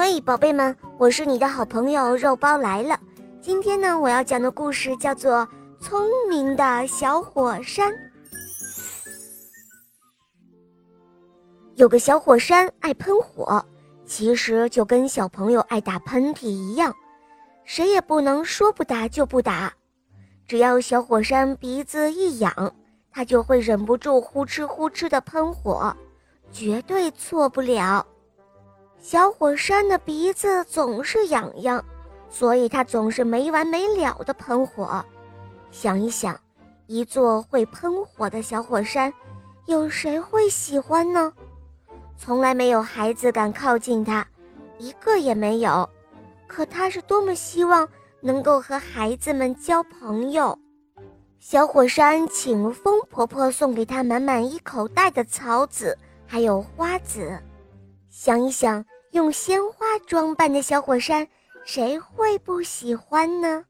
嘿，宝贝们，我是你的好朋友肉包来了。今天呢，我要讲的故事叫做《聪明的小火山》。有个小火山爱喷火，其实就跟小朋友爱打喷嚏一样，谁也不能说不打就不打。只要小火山鼻子一痒，它就会忍不住呼哧呼哧的喷火，绝对错不了。小火山的鼻子总是痒痒，所以它总是没完没了的喷火。想一想，一座会喷火的小火山，有谁会喜欢呢？从来没有孩子敢靠近它，一个也没有。可他是多么希望能够和孩子们交朋友。小火山请风婆婆送给他满满一口袋的草籽，还有花籽。想一想，用鲜花装扮的小火山，谁会不喜欢呢？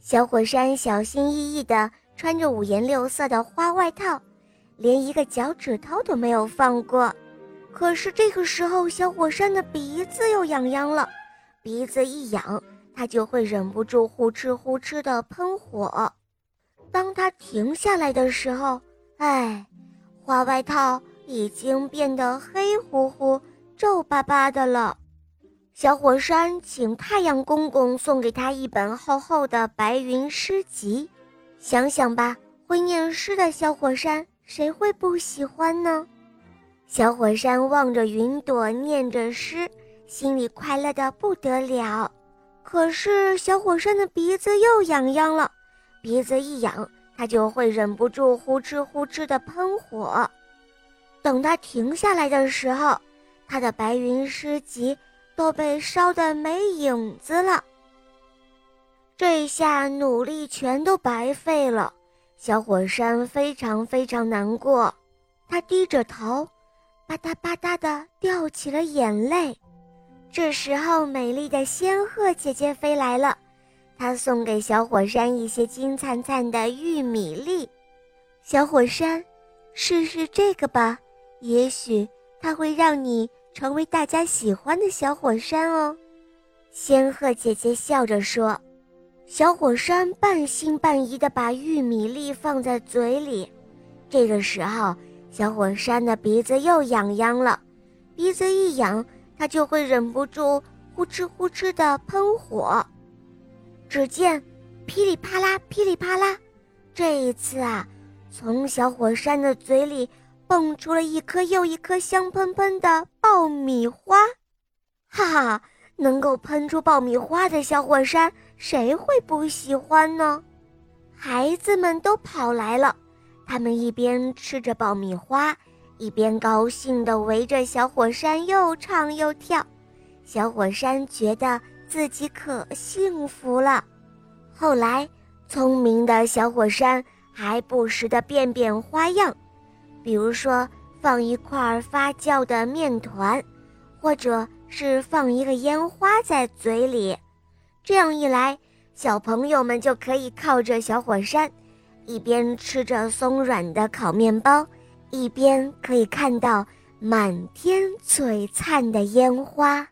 小火山小心翼翼地穿着五颜六色的花外套，连一个脚趾头都没有放过。可是这个时候，小火山的鼻子又痒痒了，鼻子一痒，它就会忍不住呼哧呼哧地喷火。当它停下来的时候，哎，花外套已经变得黑乎乎。皱巴巴的了，小火山请太阳公公送给他一本厚厚的白云诗集。想想吧，会念诗的小火山，谁会不喜欢呢？小火山望着云朵，念着诗，心里快乐的不得了。可是小火山的鼻子又痒痒了，鼻子一痒，它就会忍不住呼哧呼哧的喷火。等它停下来的时候，他的白云诗集都被烧得没影子了。这下努力全都白费了，小火山非常非常难过，他低着头，吧嗒吧嗒地掉起了眼泪。这时候，美丽的仙鹤姐姐飞来了，她送给小火山一些金灿灿的玉米粒。小火山，试试这个吧，也许。它会让你成为大家喜欢的小火山哦，仙鹤姐姐笑着说。小火山半信半疑地把玉米粒放在嘴里，这个时候，小火山的鼻子又痒痒了，鼻子一痒，它就会忍不住呼哧呼哧地喷火。只见噼里啪啦，噼里啪啦，这一次啊，从小火山的嘴里。蹦出了一颗又一颗香喷喷的爆米花，哈哈！能够喷出爆米花的小火山，谁会不喜欢呢？孩子们都跑来了，他们一边吃着爆米花，一边高兴地围着小火山又唱又跳。小火山觉得自己可幸福了。后来，聪明的小火山还不时地变变花样。比如说，放一块发酵的面团，或者是放一个烟花在嘴里，这样一来，小朋友们就可以靠着小火山，一边吃着松软的烤面包，一边可以看到满天璀璨的烟花。